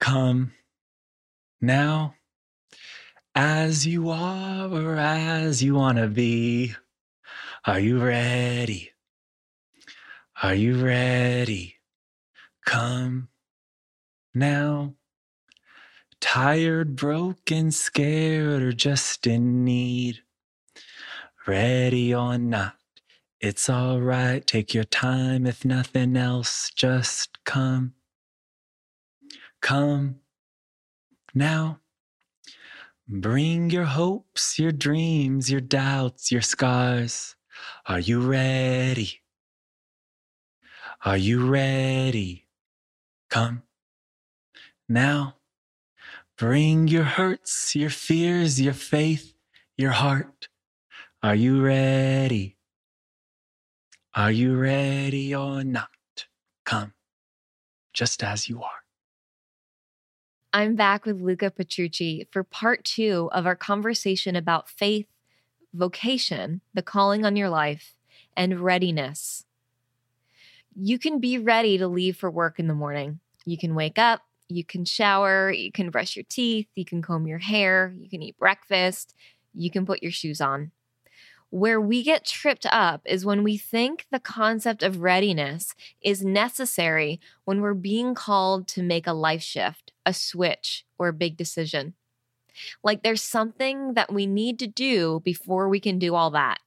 Come now as you are or as you want to be. Are you ready? Are you ready? Come now. Tired, broken, scared, or just in need. Ready or not, it's all right. Take your time, if nothing else, just come. Come now. Bring your hopes, your dreams, your doubts, your scars. Are you ready? Are you ready? Come now. Bring your hurts, your fears, your faith, your heart. Are you ready? Are you ready or not? Come, just as you are. I'm back with Lucca Petrucci for part two of our conversation about faith, vocation, the calling on your life, and readiness. You can be ready to leave for work in the morning. You can wake up, you can shower, you can brush your teeth, you can comb your hair, you can eat breakfast, you can put your shoes on. Where we get tripped up is when we think the concept of readiness is necessary when we're being called to make a life shift, a switch, or a big decision. Like there's something that we need to do before we can do all that.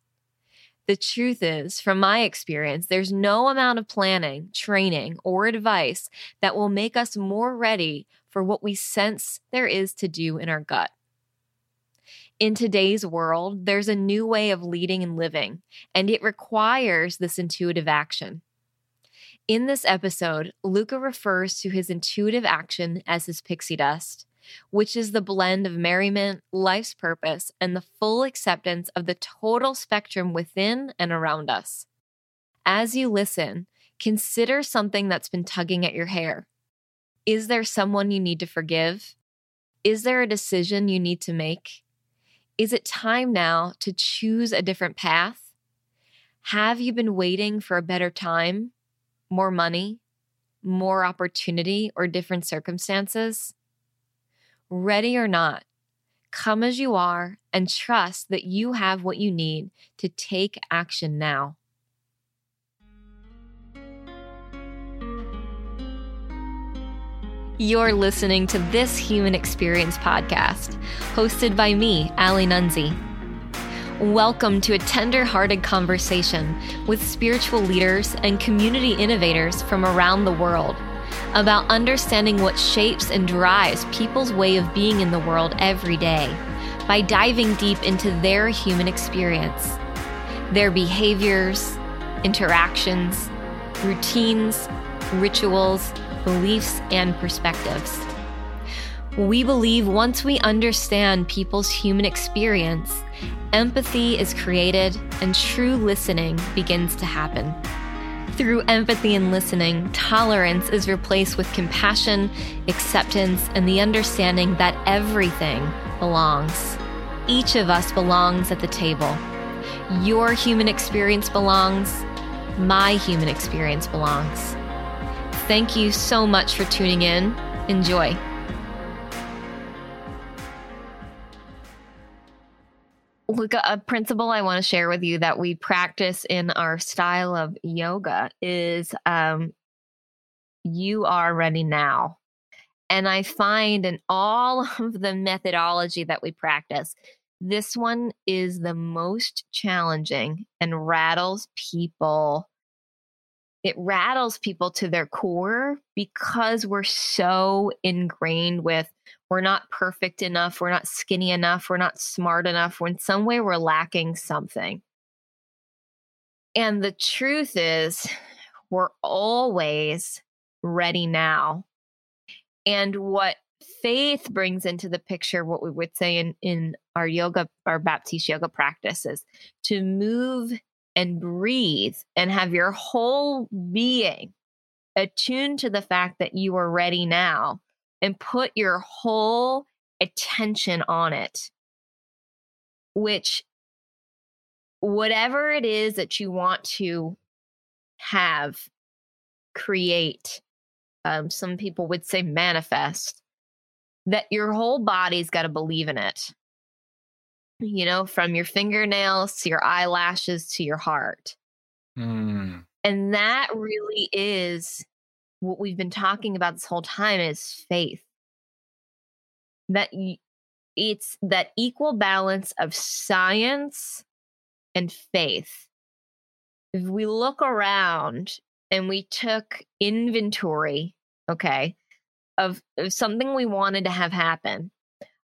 The truth is, from my experience, there's no amount of planning, training, or advice that will make us more ready for what we sense there is to do in our gut. In today's world, there's a new way of leading and living, and it requires this intuitive action. In this episode, Lucca refers to his intuitive action as his pixie dust, which is the blend of merriment, life's purpose, and the full acceptance of the total spectrum within and around us. As you listen, consider something that's been tugging at your hair. Is there someone you need to forgive? Is there a decision you need to make? Is it time now to choose a different path? Have you been waiting for a better time, more money, more opportunity, or different circumstances? Ready or not, come as you are and trust that you have what you need to take action now. You're listening to This Human Experience podcast, hosted by me, Allie Nunzi. Welcome to a tender hearted conversation with spiritual leaders and community innovators from around the world about understanding what shapes and drives people's way of being in the world every day by diving deep into their human experience, their behaviors, interactions, routines, rituals, beliefs, and perspectives. We believe once we understand people's human experience, empathy is created and true listening begins to happen. Through empathy and listening, tolerance is replaced with compassion, acceptance, and the understanding that everything belongs. Each of us belongs at the table. Your human experience belongs. My human experience belongs. Thank you so much for tuning in. Enjoy. Look, a principle I want to share with you that we practice in our style of yoga is um, you are ready now. And I find in all of the methodology that we practice, this one is the most challenging and rattles people it rattles people to their core because we're so ingrained with we're not perfect enough, we're not skinny enough, we're not smart enough, We're in some way we're lacking something. And the truth is, we're always ready now. And what faith brings into the picture, what we would say in, in our yoga, our Baptiste yoga practices, to move and breathe and have your whole being attuned to the fact that you are ready now and put your whole attention on it, which whatever it is that you want to have, create, um, some people would say manifest, that your whole body's got to believe in it. You know, from your fingernails to your eyelashes to your heart. Mm. And that really is what we've been talking about this whole time is faith. That it's that equal balance of science and faith. If we look around and we took inventory, okay, of, of something we wanted to have happen,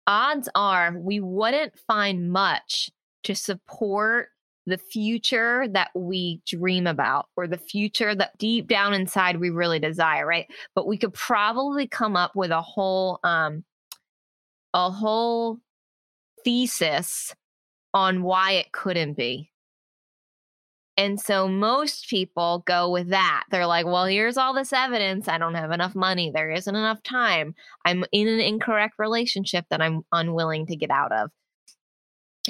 odds are we wouldn't find much to support the future that we dream about or the future that deep down inside we really desire, right? But we could probably come up with a whole um a whole thesis on why it couldn't be. And so most people go with that. They're like, well, here's all this evidence. I don't have enough money. There isn't enough time. I'm in an incorrect relationship that I'm unwilling to get out of.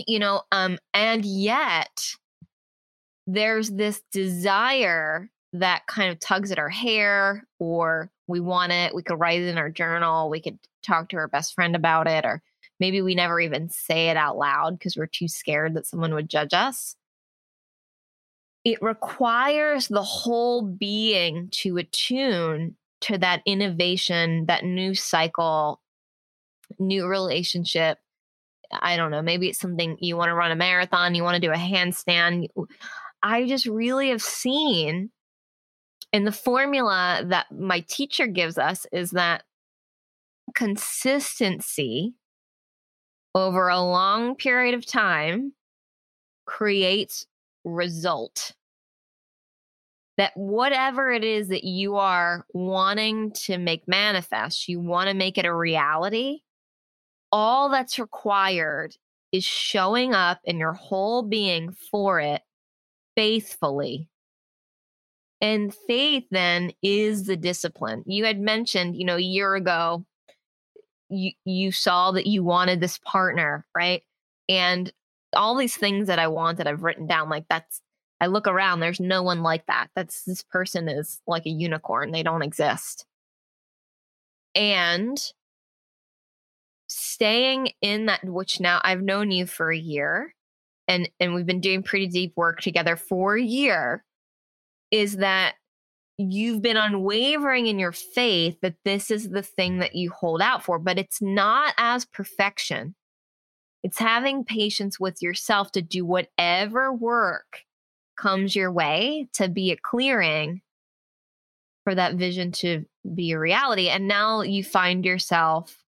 You know, um, and yet there's this desire that kind of tugs at our hair, or we want it. We could write it in our journal. We could talk to our best friend about it, or maybe we never even say it out loud because we're too scared that someone would judge us it requires the whole being to attune to that innovation, that new cycle, new relationship. I don't know, maybe it's something you want to run a marathon, you want to do a handstand. I just really have seen and the formula that my teacher gives us is that consistency over a long period of time creates result. That whatever it is that you are wanting to make manifest, you want to make it a reality, all that's required is showing up in your whole being for it faithfully. And faith then is the discipline. You had mentioned, you know, a year ago, you you saw that you wanted this partner, right? And all these things that I want that I've written down, like that's I look around, there's no one like that. That's this person is like a unicorn. They don't exist. And staying in that which now I've known you for a year and and we've been doing pretty deep work together for a year is that you've been unwavering in your faith that this is the thing that you hold out for but it's not as perfection it's having patience with yourself to do whatever work comes your way to be a clearing for that vision to be a reality. And now you find yourself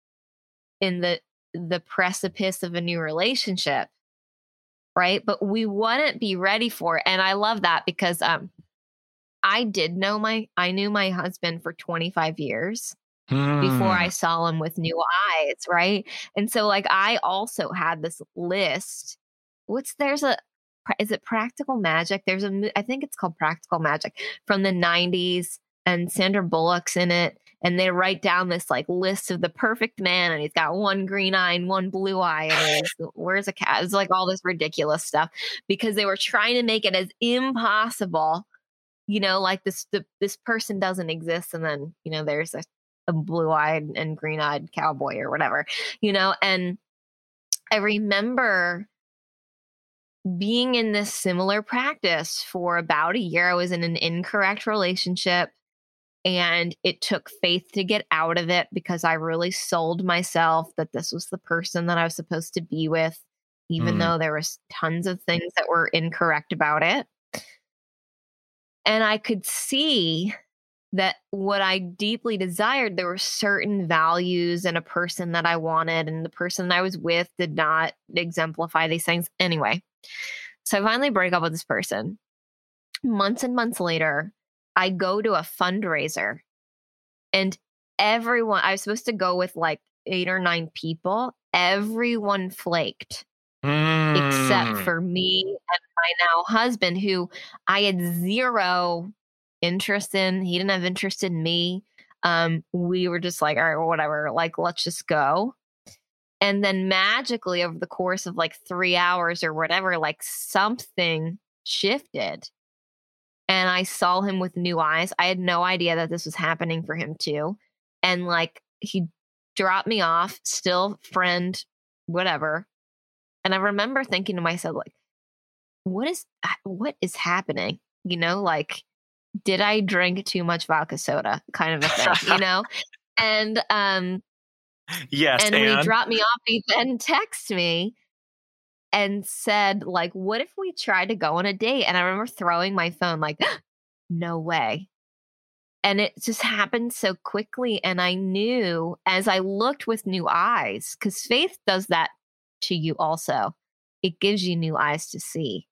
in the the precipice of a new relationship right but we wouldn't be ready for it and i love that because um i did know my i knew my husband for 25 years before I Hmm. saw him with new eyes, right? And so like I also had this list. What's there's a is it Practical Magic? There's a i think it's called Practical Magic from the 90s and Sandra Bullock's in it and they write down this like list of the perfect man and he's got one green eye and one blue eye and where's a cat? It's like all this ridiculous stuff because they were trying to make it as impossible you know like this the, this person doesn't exist and then you know there's a a blue-eyed and green-eyed cowboy or whatever you know and i remember being in this similar practice for about a year i was in an incorrect relationship and it took faith to get out of it because i really sold myself that this was the person that i was supposed to be with even Mm. though there was tons of things that were incorrect about it and i could see that what I deeply desired, there were certain values and a person that I wanted, and the person I was with did not exemplify these things. Anyway, so I finally break up with this person. Months and months later, I go to a fundraiser, and everyone, I was supposed to go with like eight or nine people, everyone flaked except Mm. for me and my now husband, who I had zero interest in. He didn't have interest in me. Um, we were just like, all right, well, whatever, like, let's just go. And then magically, over the course of like three hours or whatever, like something shifted. And I saw him with new eyes. I had no idea that this was happening for him too. And like, he dropped me off, still friend, whatever. And I remember thinking to myself, like, what is what is happening? You know, like, did I drink too much vodka soda? Kind of a thing, you know? And um Yes. and, And, he dropped me off, he then texted me and said, like, what if we tried to go on a date? And I remember throwing my phone, like, no way. And it just happened so quickly. And I knew as I looked with new eyes, because faith does that to you also, it gives you new eyes to see.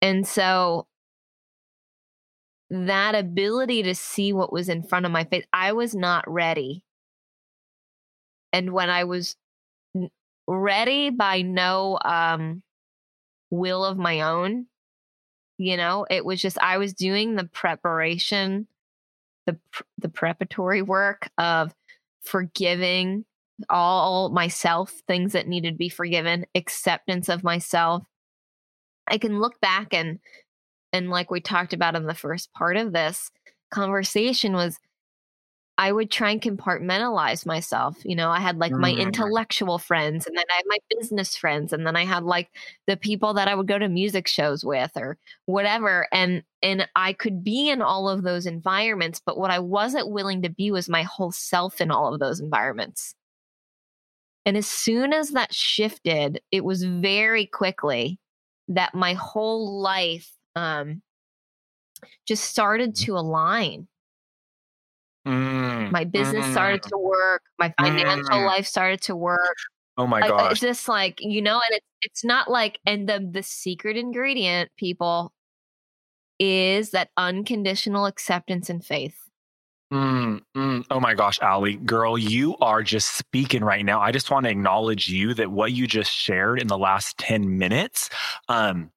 And so that ability to see what was in front of my face, I was not ready. And when I was ready by no um will of my own, you know, it was just I was doing the preparation, the the preparatory work of forgiving all myself, things that needed to be forgiven, acceptance of myself. I can look back and and like we talked about in the first part of this conversation was I would try and compartmentalize myself. You know, I had like my Mm. intellectual friends, and then I had my business friends, and then I had like the people that I would go to music shows with or whatever. And and I could be in all of those environments, but what I wasn't willing to be was my whole self in all of those environments. And as soon as that shifted, it was very quickly that my whole life um just started to align Mm, my business started mm. to work my financial Mm. life started to work Oh my Like, gosh. it's just like you know and it's it's not like and the the secret ingredient people is that unconditional acceptance and faith Mm, mm. Oh my gosh, Allie, girl, you are just speaking right now. I just want to acknowledge you that what you just shared in the last 10 minutes. Um,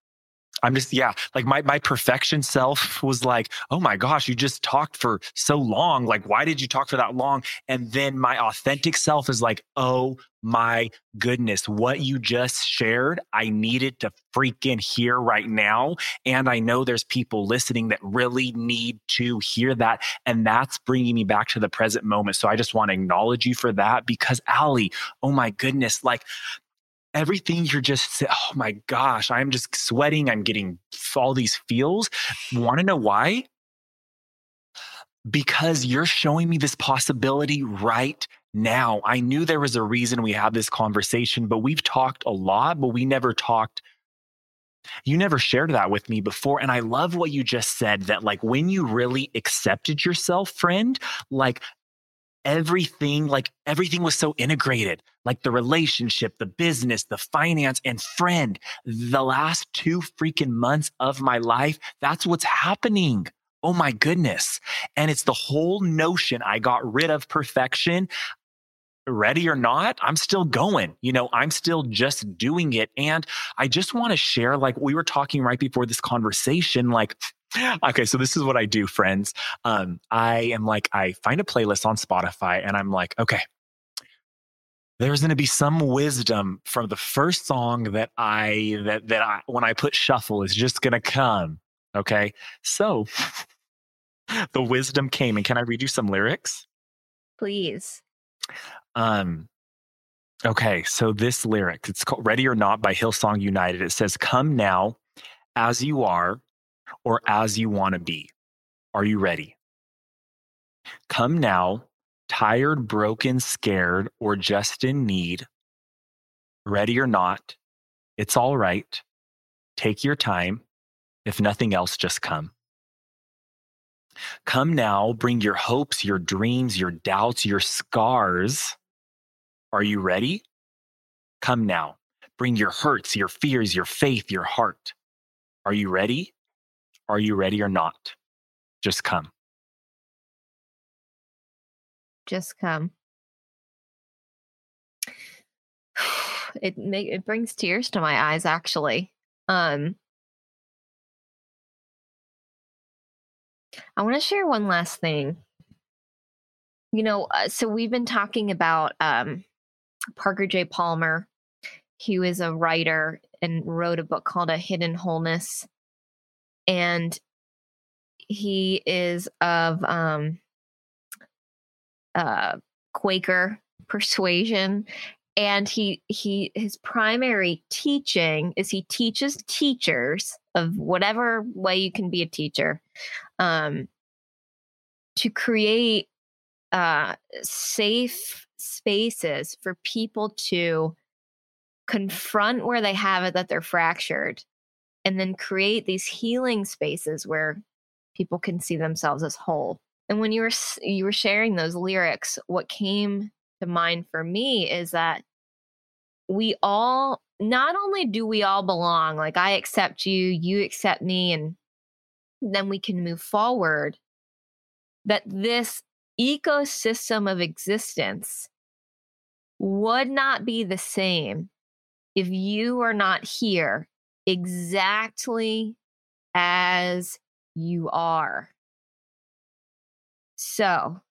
I'm just, yeah, like my my perfection self was like, oh my gosh, you just talked for so long. Like, why did you talk for that long? And then my authentic self is like, oh my goodness, what you just shared, I needed to freaking hear right now. And I know there's people listening that really need to hear that. And that's bringing me back to the present moment. So I just want to acknowledge you for that because, Allie, oh my goodness, like everything you're just, oh my gosh, I'm just sweating. I'm getting all these feels. Want to know why? Because you're showing me this possibility right now. I knew there was a reason we had this conversation, but we've talked a lot, but we never talked you never shared that with me before and i love what you just said that like when you really accepted yourself friend like everything like everything was so integrated like the relationship the business the finance and friend the last two freaking months of my life that's what's happening oh my goodness and it's the whole notion i got rid of perfection ready or not, I'm still going. You know, I'm still just doing it. And I just want to share, like we were talking right before this conversation, like, okay, so this is what I do, friends. Um, I am like, I find a playlist on Spotify and I'm like, okay, there's going to be some wisdom from the first song that I, that, that I, when I put shuffle is just going to come. Okay. So the wisdom came. And can I read you some lyrics? please Um, okay, so this lyric, it's called Ready or Not by Hillsong United. It says, Come now as you are or as you want to be. Are you ready? Come now, tired, broken, scared, or just in need. Ready or not, it's all right. Take your time. If nothing else, just come. Come now, bring your hopes, your dreams, your doubts, your scars. Are you ready? Come now. Bring your hurts, your fears, your faith, your heart. Are you ready? Are you ready or not? Just come. just come. It make it brings tears to my eyes actually. Um i want to share one last thing. You know uh, so we've been talking about um parker j. Palmer. He was a writer and wrote a book called a hidden wholeness and he is of um uh quaker persuasion and he he his primary teaching is he teaches teachers of whatever way you can be a teacher um to create uh safe spaces for people to confront where they have it that they're fractured and then create these healing spaces where people can see themselves as whole. And when you were you were sharing those lyrics what came to mind for me is that we all not only do we all belong like i accept you you accept me and then we can move forward that this ecosystem of existence would not be the same if you are not here exactly as you are. So,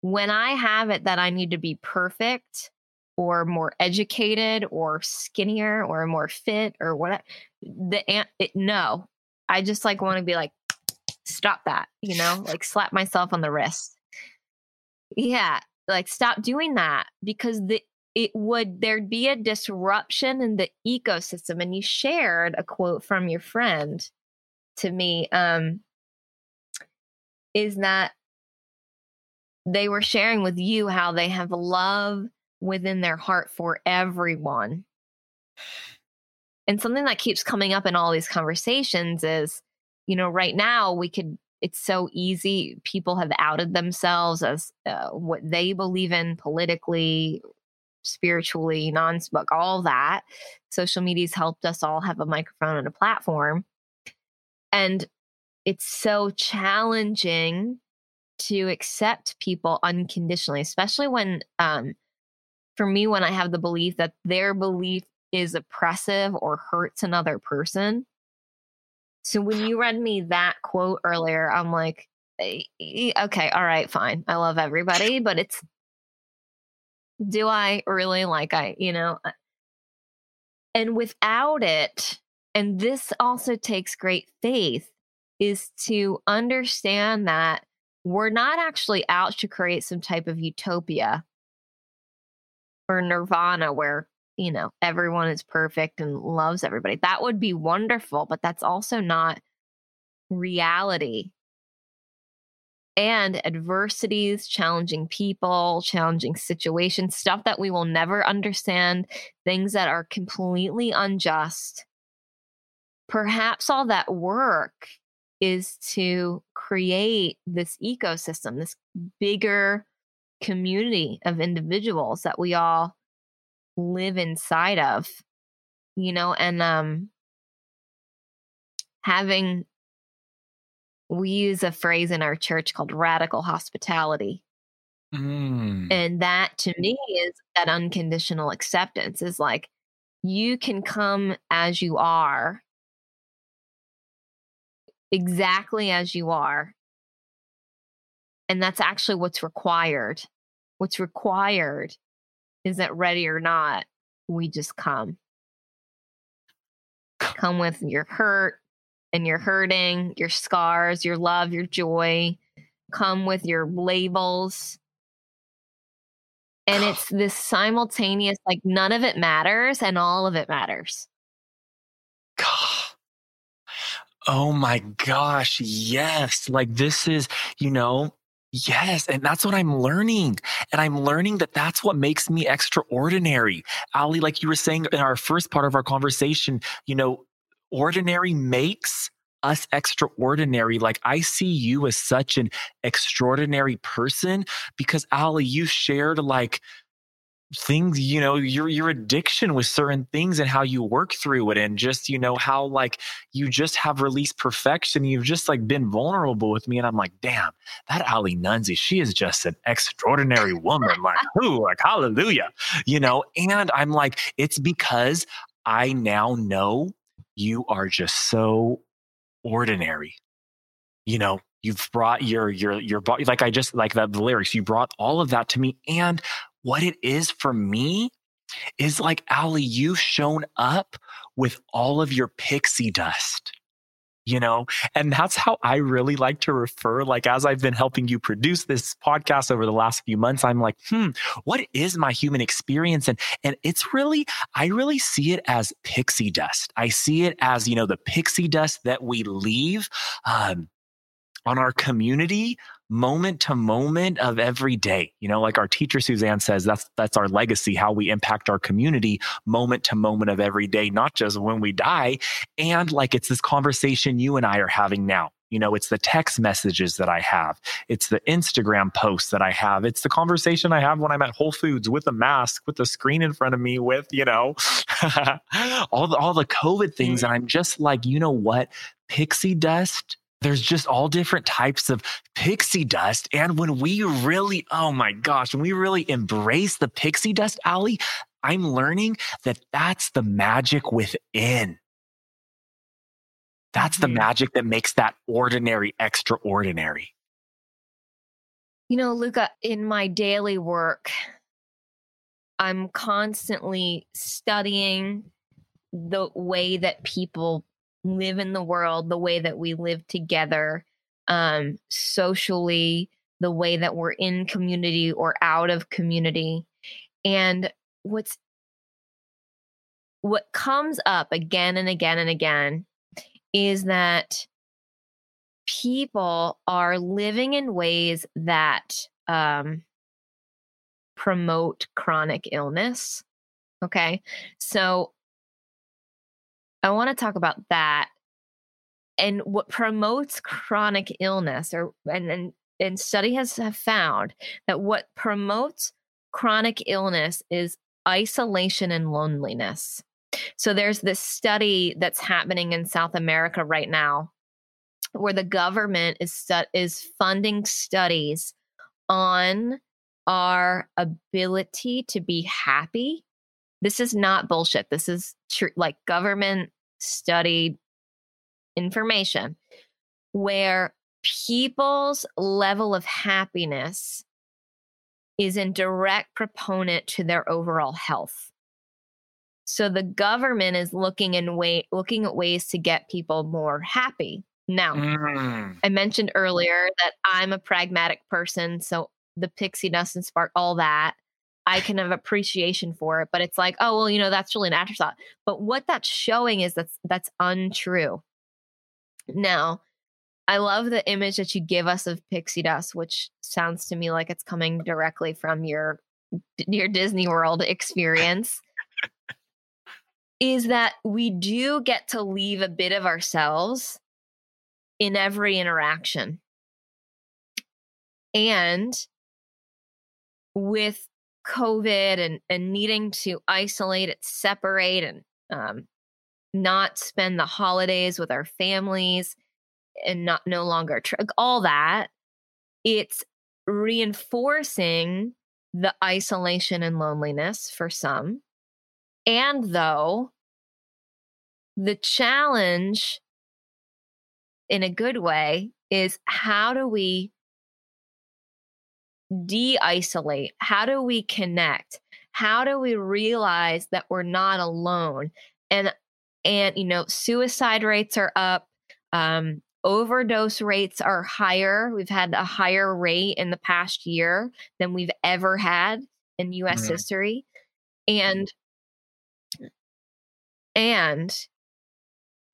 when I have it that I need to be perfect or more educated or skinnier or more fit or what, the it, no, I just like want to be like, stop that, you know, like slap myself on the wrist. Yeah, like stop doing that because the it would there'd be a disruption in the ecosystem and you shared a quote from your friend to me um is that they were sharing with you how they have love within their heart for everyone. And something that keeps coming up in all these conversations is you know right now we could it's so easy people have outed themselves as uh, what they believe in politically spiritually, non book, all that. Social media's helped us all have a microphone and a platform. And it's so challenging to accept people unconditionally, especially when, um, for me, when I have the belief that their belief is oppressive or hurts another person. So when you read me that quote earlier, I'm like, okay, all right, fine. I love everybody, but it's do I really like I, you know? Uh and without it, and this also takes great faith, is to understand that we're not actually out to create some type of utopia or nirvana where, you know, everyone is perfect and loves everybody. That would be wonderful, but that's also not reality and adversities, challenging people, challenging situations, stuff that we will never understand, things that are completely unjust. Perhaps all that work is to create this ecosystem, this bigger community of individuals that we all live inside of, you know, and um having we use a phrase in our church called radical hospitality. Mm. And that to me is that unconditional acceptance is like, you can come as you are, exactly as you are. And that's actually what's required. What's required is that ready or not, we just come. Come with your hurt, and your hurting, your scars, your love, your joy come with your labels. And it's this simultaneous, like none of it matters and all of it matters. Oh my gosh. Yes. Like this is, you know, Yes. And that's what I'm learning. And I'm learning that that's what makes me extraordinary. Allie, like you were saying in our first part of our conversation, you know, ordinary makes us extraordinary. Like I see you as such an extraordinary person because Allie, you shared like things you know your your addiction with certain things and how you work through it and just you know how like you just have released perfection. You've just like been vulnerable with me and i'm like damn that allie nunzi she is just an extraordinary woman. Like who like hallelujah you know? And i'm like it's because i now know you are just so ordinary. You know, you've brought your your your like I just like the, the lyrics. You brought all of that to me, and what it is for me is like Allie, you've shown up with all of your pixie dust. You know? And that's how i really like to refer like as i've been helping you produce this podcast over the last few months i'm like hmm what is my human experience? And and it's really i really see it as pixie dust. I see it as you know the pixie dust that we leave um, on our community moment to moment of every day. You know, like our teacher Suzanne says, that's that's our legacy, how we impact our community moment to moment of every day, not just when we die. And like it's this conversation you and I are having now. You know, it's the text messages that I have. It's the Instagram posts that I have. It's the conversation I have when I'm at Whole Foods with a mask, with the screen in front of me, with, you know, all the all the COVID things. And I'm just like, you know what? Pixie dust there's just all different types of pixie dust. And when we really, oh my gosh, when we really embrace the pixie dust, Allie, I'm learning that that's the magic within. That's the mm-hmm. magic that makes that ordinary extraordinary. You know, Lucca, in my daily work, I'm constantly studying the way that people live in the world the way that we live together um, socially, the way that we're in community or out of community. And what's what comes up again and again and again is that people are living in ways that um, promote chronic illness. Okay. So I want to talk about that and what promotes chronic illness or and and, and study has have found that what promotes chronic illness is isolation and loneliness. So there's this study that's happening in South America right now where the government is stu- is funding studies on our ability to be happy this is not bullshit. This is true, like government studied information where people's level of happiness is in direct proponent to their overall health. So the government is looking in way looking at ways to get people more happy. Now, mm. I mentioned earlier that I'm a pragmatic person, so the pixie dust and spark all that I can have appreciation for it. But it's like, oh well, you know, that's really an afterthought. But what that's showing is that's that's untrue. Now, I love the image that you give us of pixie dust, which sounds to me like it's coming directly from your your Disney World experience. is that we do get to leave a bit of ourselves in every interaction. And with COVID and, and needing to isolate and separate and um, not spend the holidays with our families and not no longer tr- all that, it's reinforcing the isolation and loneliness for some. And though the challenge in a good way is how do we de isolate? How do we connect? How do we realize that we're not alone? And and you know, suicide rates are up. Um, overdose rates are higher. We've had a higher rate in the past year than we've ever had in U.S. Mm-hmm. history, and and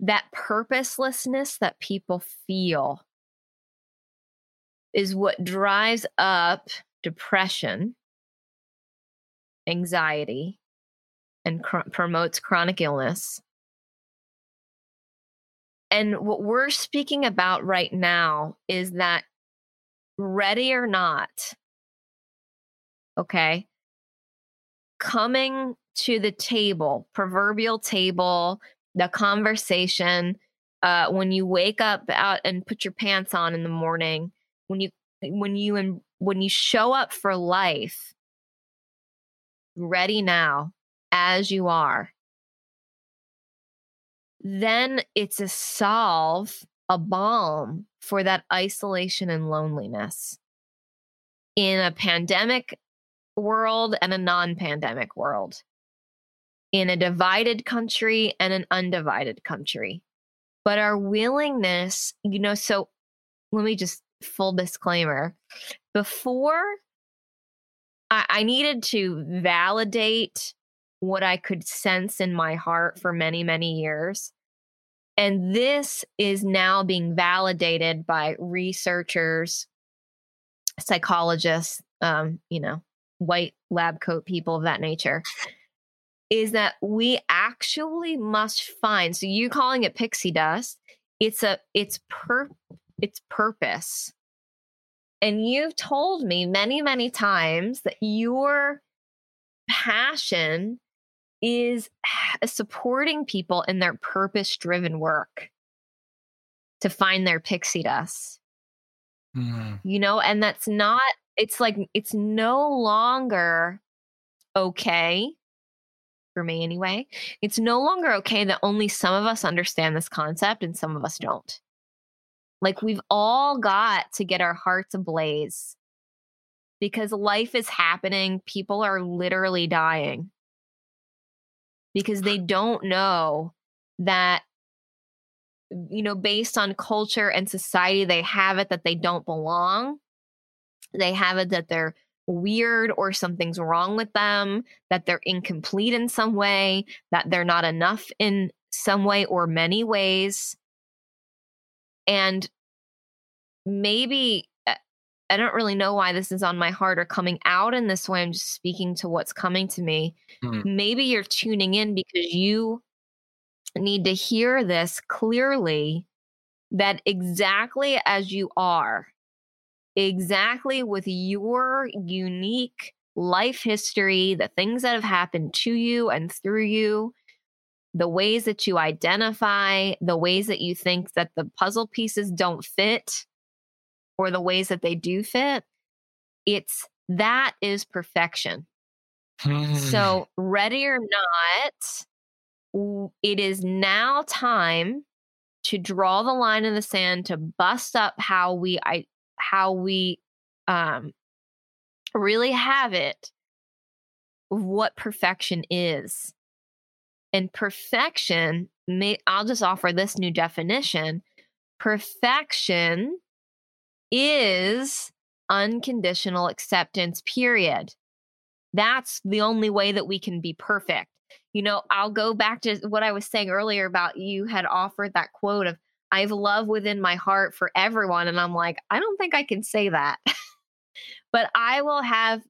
that purposelessness that people feel is what drives up depression, anxiety, and cr- promotes chronic illness. And what we're speaking about right now is that ready or not, okay, coming to the table, proverbial table, the conversation, uh, when you wake up out and put your pants on in the morning, when you when you when you show up for life ready now as you are then it's a solve a balm for that isolation and loneliness. In a pandemic world and a non-pandemic world. In a divided country and an undivided country. But our willingness, you know, so let me just full disclaimer before I, I needed to validate what I could sense in my heart for many, many years. And this is now being validated by researchers, psychologists, um, you know, white lab coat people of that nature is that we actually must find so you calling it pixie dust it's a it's per its purpose and you've told me many many times that your passion is supporting people in their purpose driven work to find their pixie dust mm. you know and that's not it's like it's no longer okay for me anyway. It's no longer okay that only some of us understand this concept and some of us don't. Like we've all got to get our hearts ablaze because life is happening. People are literally dying because they don't know that you know based on culture and society they have it that they don't belong they have it that they're weird or something's wrong with them, that they're incomplete in some way, that they're not enough in some way or many ways. And maybe uh, I don't really know why this is on my heart or coming out in this way. I'm just speaking to what's coming to me. Mm. Maybe you're tuning in because you need to hear this clearly that exactly as you are, exactly with your unique life history, the things that have happened to you and through you, the ways that you identify, the ways that you think that the puzzle pieces don't fit, or the ways that they do fit. It's that is perfection. so, ready or not, it is now time to draw the line in the sand to bust up how we I, how we um, really have it what perfection is. And perfection, may, I'll just offer this new definition perfection is unconditional acceptance, period. That's the only way that we can be perfect. You know, I'll go back to what I was saying earlier about you had offered that quote of, I have love within my heart for everyone. And I'm like, I don't think I can say that. but I will have,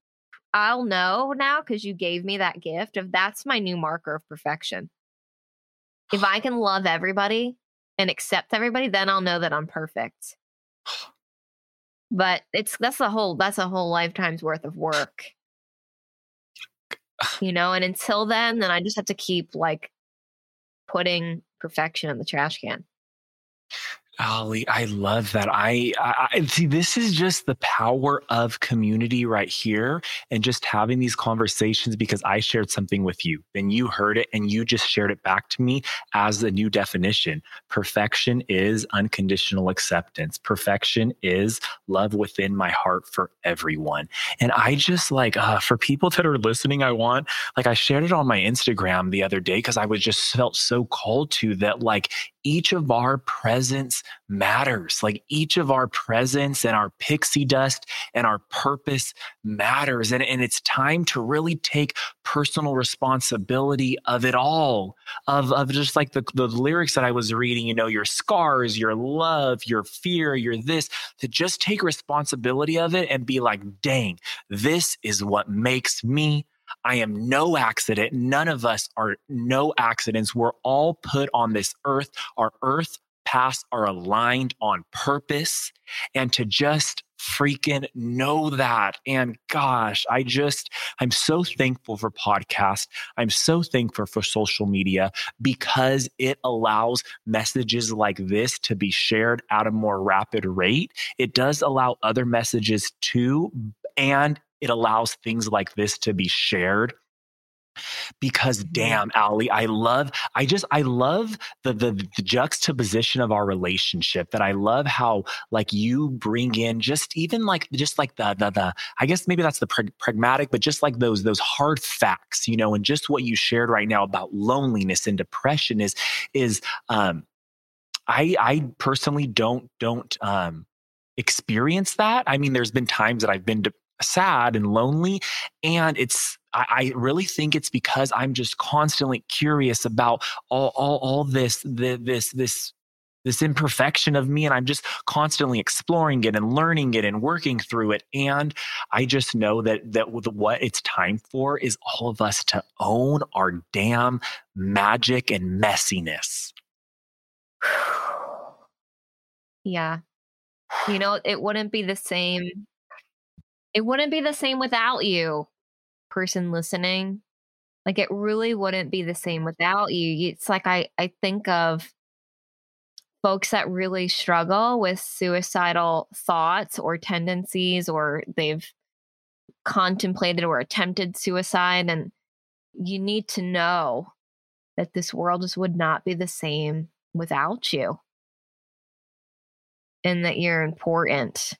I'll know now because you gave me that gift of that's my new marker of perfection. If I can love everybody and accept everybody, then I'll know that I'm perfect. But it's that's a whole that's a whole lifetime's worth of work. You know, and until then, then I just have to keep like putting perfection in the trash can. Allie, I love that. I, I, see. This is just the power of community right here, and just having these conversations because I shared something with you, then you heard it, and you just shared it back to me as a new definition. Perfection is unconditional acceptance. Perfection is love within my heart for everyone. And I just like uh, for people that are listening, I want like I shared it on my Instagram the other day because I was just felt so called to that. Like each of our presence matters. Like each of our presence and our pixie dust and our purpose matters. And, and it's time to really take personal responsibility of it all, of, of just like the, the lyrics that I was reading, you know, your scars, your love, your fear, your this, to just take responsibility of it and be like, dang, this is what makes me I am no accident. None of us are no accidents. We're all put on this earth. Our earth paths are aligned on purpose and to just freaking know that. And gosh, I just, I'm so thankful for podcast. I'm so thankful for social media because it allows messages like this to be shared at a more rapid rate. It does allow other messages too. And it allows things like this to be shared because mm-hmm. damn allie i love i just i love the, the, the juxtaposition of our relationship that i love how like you bring in just even like just like the the, the i guess maybe that's the pragmatic but just like those those hard facts you know and just what you shared right now about loneliness and depression is is um I I personally don't don't um experience that. I mean, there's been times that I've been de- sad and lonely, and it's I, really think it's because I'm just constantly curious about all all all this this this this imperfection of me and i'm just constantly exploring it and learning it and working through it and i just know that that what it's time for is all of us to own our damn magic and messiness yeah you know, it wouldn't be the same. It wouldn't be the same without you, person listening. Like it really wouldn't be the same without you. It's like I I think of folks that really struggle with suicidal thoughts or tendencies or they've contemplated or attempted suicide and you need to know that this world just would not be the same without you and that you're important.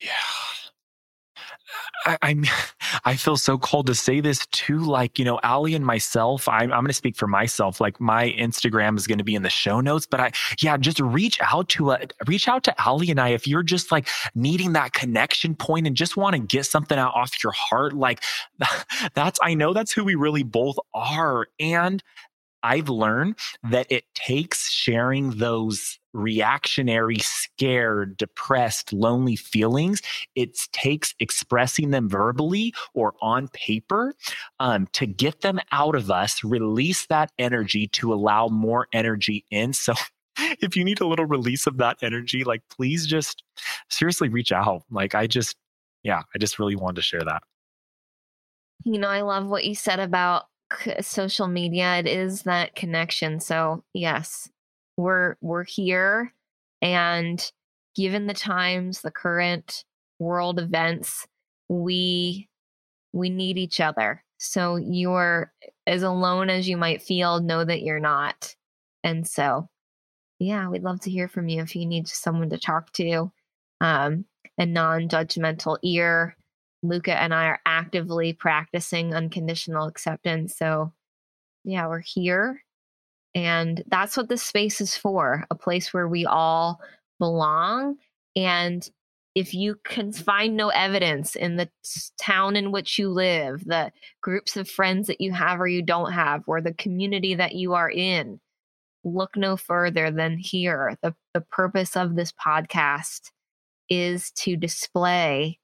Yeah. I, I'm, I feel so called to say this too. Like, you know, Allie and myself, I'm, I'm going to speak for myself. Like my Instagram is going to be in the show notes, but I, yeah, just reach out to, uh, reach out to Allie and I. If you're just like needing that connection point and just want to get something out off your heart, like that's, I know that's who we really both are. And I've learned that it takes sharing those reactionary, scared, depressed, lonely feelings. It takes expressing them verbally or on paper um, to get them out of us, release that energy to allow more energy in. So if you need a little release of that energy, like please just seriously reach out. Like I just, yeah, I just really wanted to share that. You know, I love what you said about social media. It is that connection. So, yes, we're we're here and given the times the current world events we we need each other so you're as alone as you might feel know that you're not and so yeah we'd love to hear from you if you need someone to talk to um, a non-judgmental ear lucca and i are actively practicing unconditional acceptance so yeah we're here and that's what this space is for a place where we all belong. And if you can find no evidence in the town in which you live, the groups of friends that you have or you don't have, or the community that you are in, look no further than here. The, the purpose of this podcast is to display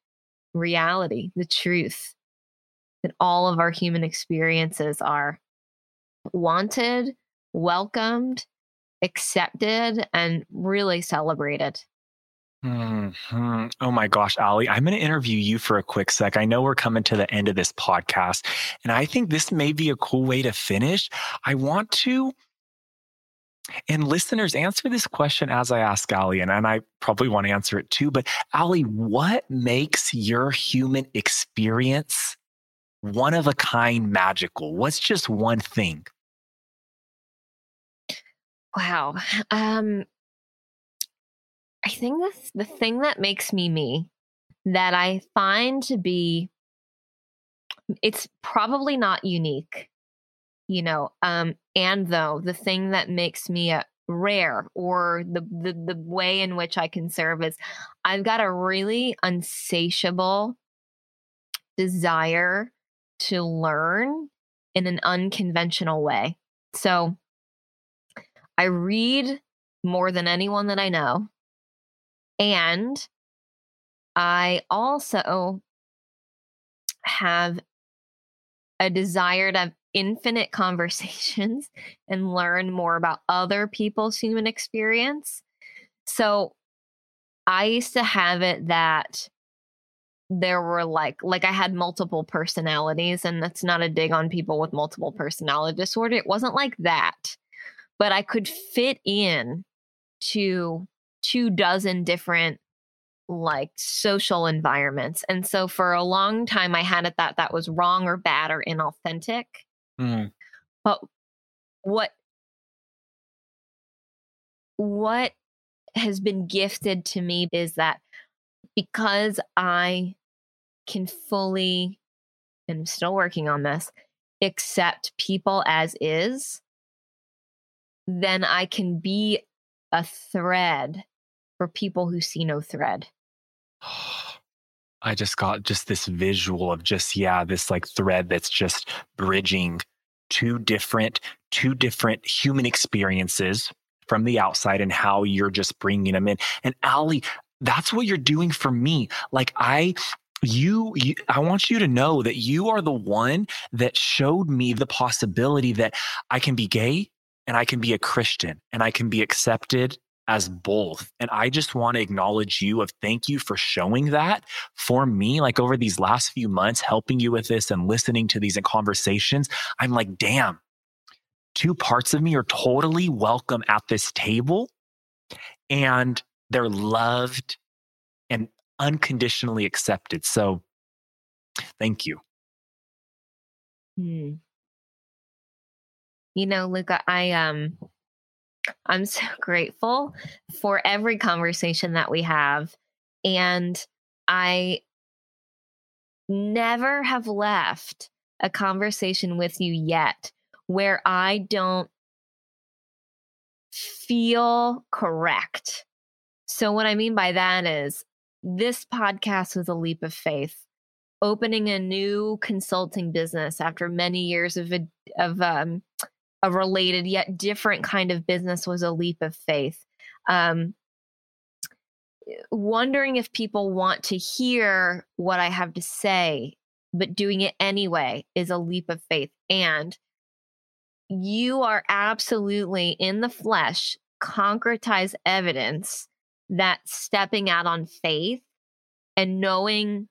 reality, the truth that all of our human experiences are wanted, welcomed, accepted, and really celebrated. Mm-hmm. Oh my gosh, Allie, I'm going to interview you for a quick sec. I know we're coming to the end of this podcast, and I think this may be a cool way to finish. I want to, and listeners, answer this question as I ask Allie, and, and I probably want to answer it too. But Allie, what makes your human experience one of a kind magical? What's just one thing? Wow. Um, I think the the thing that makes me me that I find to be it's probably not unique, you know. Um, and though the thing that makes me a rare or the, the the way in which I can serve is I've got a really unsatiable desire to learn in an unconventional way. So I read more than anyone that I know. And I also have a desire to infinite conversations and learn more about other people's human experience. So I used to have it that there were like like I had multiple personalities and that's not a dig on people with multiple personality disorder. It wasn't like that but I could fit in to two dozen different like social environments. And so for a long time, I had it that that was wrong or bad or inauthentic. Mm. But what what has been gifted to me is that because I can fully and I'm still working on this accept people as is then I can be a thread for people who see no thread. I just got just this visual of just yeah, this like thread that's just bridging two different two different human experiences from the outside and how you're just bringing them in. And Allie, that's what you're doing for me. Like I you, you, i want you to know that you are the one that showed me the possibility that i can be gay and i can be a christian and i can be accepted as both. And I just want to acknowledge you of thank you for showing that for me, like over these last few months, helping you with this and listening to these conversations. I'm like, damn, two parts of me are totally welcome at this table and they're loved and unconditionally accepted. So thank you. Hmm. You know, Lucca, I um I'm so grateful for every conversation that we have. And I never have left a conversation with you yet where I don't feel correct. So, what I mean by that is this podcast was a leap of faith. Opening a new consulting business after many years of, of um, a related yet different kind of business was a leap of faith. Um, wondering if people want to hear what I have to say, but doing it anyway is a leap of faith. And you are absolutely in the flesh, concretize evidence that stepping out on faith and knowing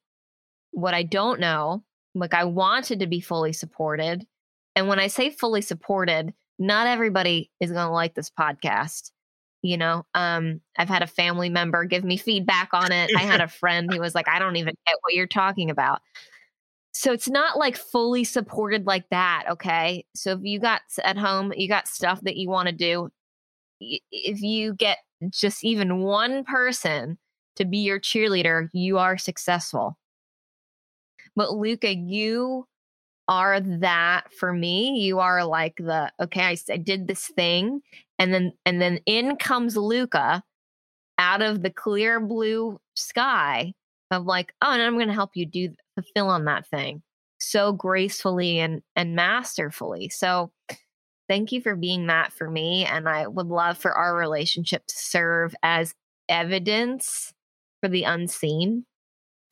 what I don't know, like I wanted to be fully supported and when I say fully supported, not everybody is going to like this podcast. You know, um, I've had a family member give me feedback on it. I had a friend who was like, I don't even get what you're talking about. So it's not like fully supported like that. Okay. So if you got at home, you got stuff that you want to do, if you get just even one person to be your cheerleader, you are successful. But Lucca, you are that for me. You are like the okay, I, I did this thing, and then and then in comes Lucca out of the clear blue sky of like, oh, and I'm going to help you do fulfill on that thing so gracefully and and masterfully. So thank you for being that for me and I would love for our relationship to serve as evidence for the unseen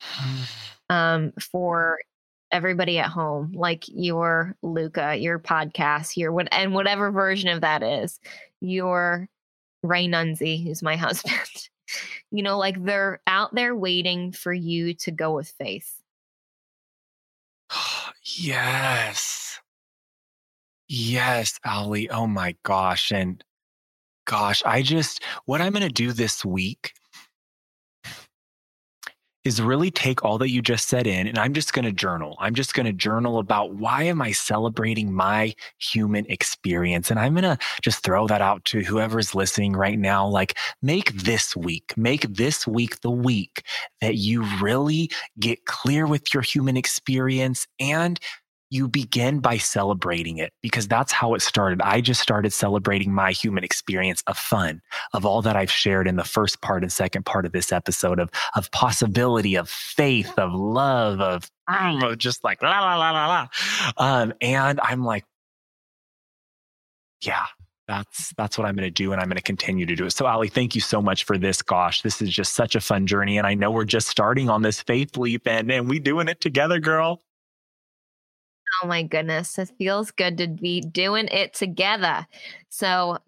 um for everybody at home, like your Lucca, your podcast, your what, and whatever version of that is, your Ray Nunzi, who's my husband. you know, like they're out there waiting for you to go with faith. yes. Yes, Allie. Oh my gosh. And gosh, I just, what I'm going to do this week is really take all that you just said in and I'm just going to journal. I'm just going to journal about why am I celebrating my human experience? And I'm going to just throw that out to whoever's listening right now. Like, make this week, make this week the week that you really get clear with your human experience and you begin by celebrating it because that's how it started. I just started celebrating my human experience of fun, of all that I've shared in the first part and second part of this episode of, of possibility, of faith, of love, of, of just like la, la, la, la, la. Um, and I'm like, yeah, that's that's what I'm going to do and I'm going to continue to do it. So Allie, thank you so much for this. Gosh, this is just such a fun journey and I know we're just starting on this faith leap and and we doing it together, girl. Oh my goodness. It feels good to be doing it together. So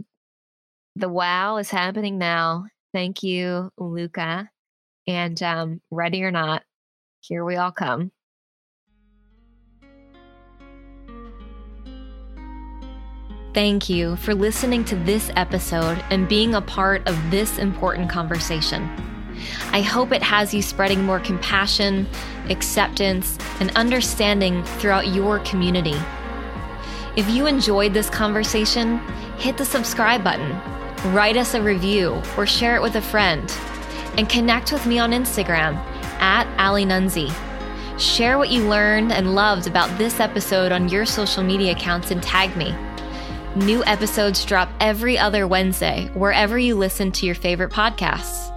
the wow is happening now. Thank you, Lucca. And um, ready or not, here we all come. Thank you for listening to this episode and being a part of this important conversation. I hope it has you spreading more compassion, acceptance, and understanding throughout your community. If you enjoyed this conversation, hit the subscribe button, write us a review, or share it with a friend. And connect with me on Instagram at Allie Nunzi. Share what you learned and loved about this episode on your social media accounts and tag me. New episodes drop every other Wednesday, wherever you listen to your favorite podcasts.